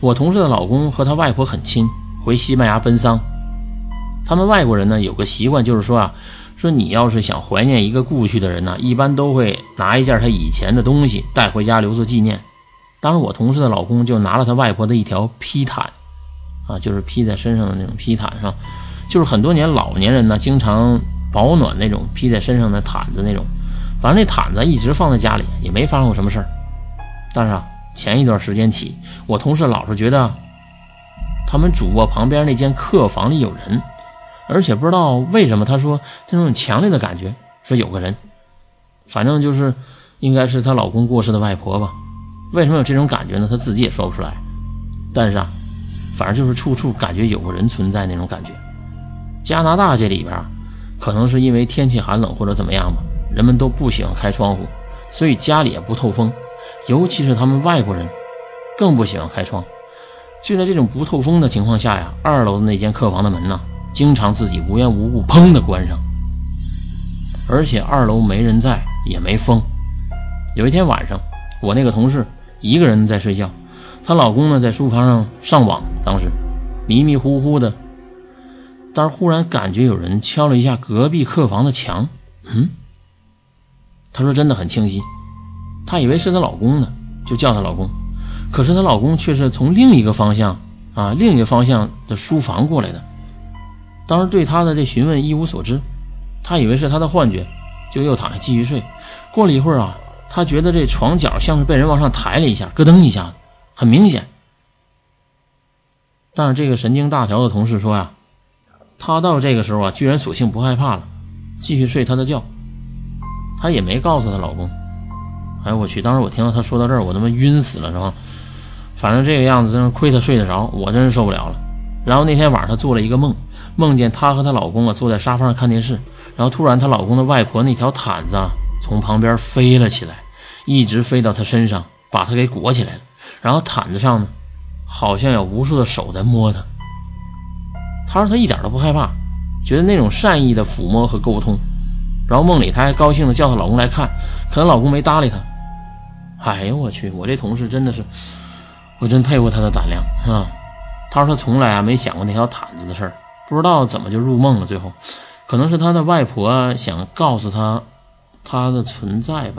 我同事的老公和他外婆很亲，回西班牙奔丧。他们外国人呢有个习惯，就是说啊，说你要是想怀念一个故去的人呢，一般都会拿一件他以前的东西带回家留作纪念。当时我同事的老公就拿了他外婆的一条披毯，啊，就是披在身上的那种披毯上，就是很多年老年人呢经常保暖那种披在身上的毯子那种。反正那毯子一直放在家里，也没发生过什么事儿。但是啊，前一段时间起，我同事老是觉得他们主卧旁边那间客房里有人，而且不知道为什么，他说这种强烈的感觉说有个人，反正就是应该是她老公过世的外婆吧。为什么有这种感觉呢？她自己也说不出来。但是啊，反正就是处处感觉有个人存在那种感觉。加拿大这里边，可能是因为天气寒冷或者怎么样吧。人们都不喜欢开窗户，所以家里也不透风，尤其是他们外国人更不喜欢开窗。就在这种不透风的情况下呀，二楼的那间客房的门呢，经常自己无缘无故砰的关上，而且二楼没人在，也没风。有一天晚上，我那个同事一个人在睡觉，她老公呢在书房上上网，当时迷迷糊糊的，但是忽然感觉有人敲了一下隔壁客房的墙，嗯。她说：“真的很清晰，她以为是她老公呢，就叫她老公。可是她老公却是从另一个方向啊，另一个方向的书房过来的。当时对她的这询问一无所知，她以为是她的幻觉，就又躺下继续睡。过了一会儿啊，她觉得这床角像是被人往上抬了一下，咯噔一下，很明显。但是这个神经大条的同事说呀，她到这个时候啊，居然索性不害怕了，继续睡她的觉。”她也没告诉她老公。哎，我去！当时我听到他说到这儿，我他妈晕死了，是吧？反正这个样子，真是亏他睡得着，我真是受不了了。然后那天晚上，她做了一个梦，梦见她和她老公啊坐在沙发上看电视，然后突然她老公的外婆那条毯子从旁边飞了起来，一直飞到她身上，把她给裹起来了。然后毯子上呢，好像有无数的手在摸她。她说她一点都不害怕，觉得那种善意的抚摸和沟通。然后梦里她还高兴的叫她老公来看，可她老公没搭理她。哎呦我去，我这同事真的是，我真佩服他的胆量啊！他说他从来啊没想过那条毯子的事儿，不知道怎么就入梦了。最后，可能是他的外婆想告诉他他的存在吧。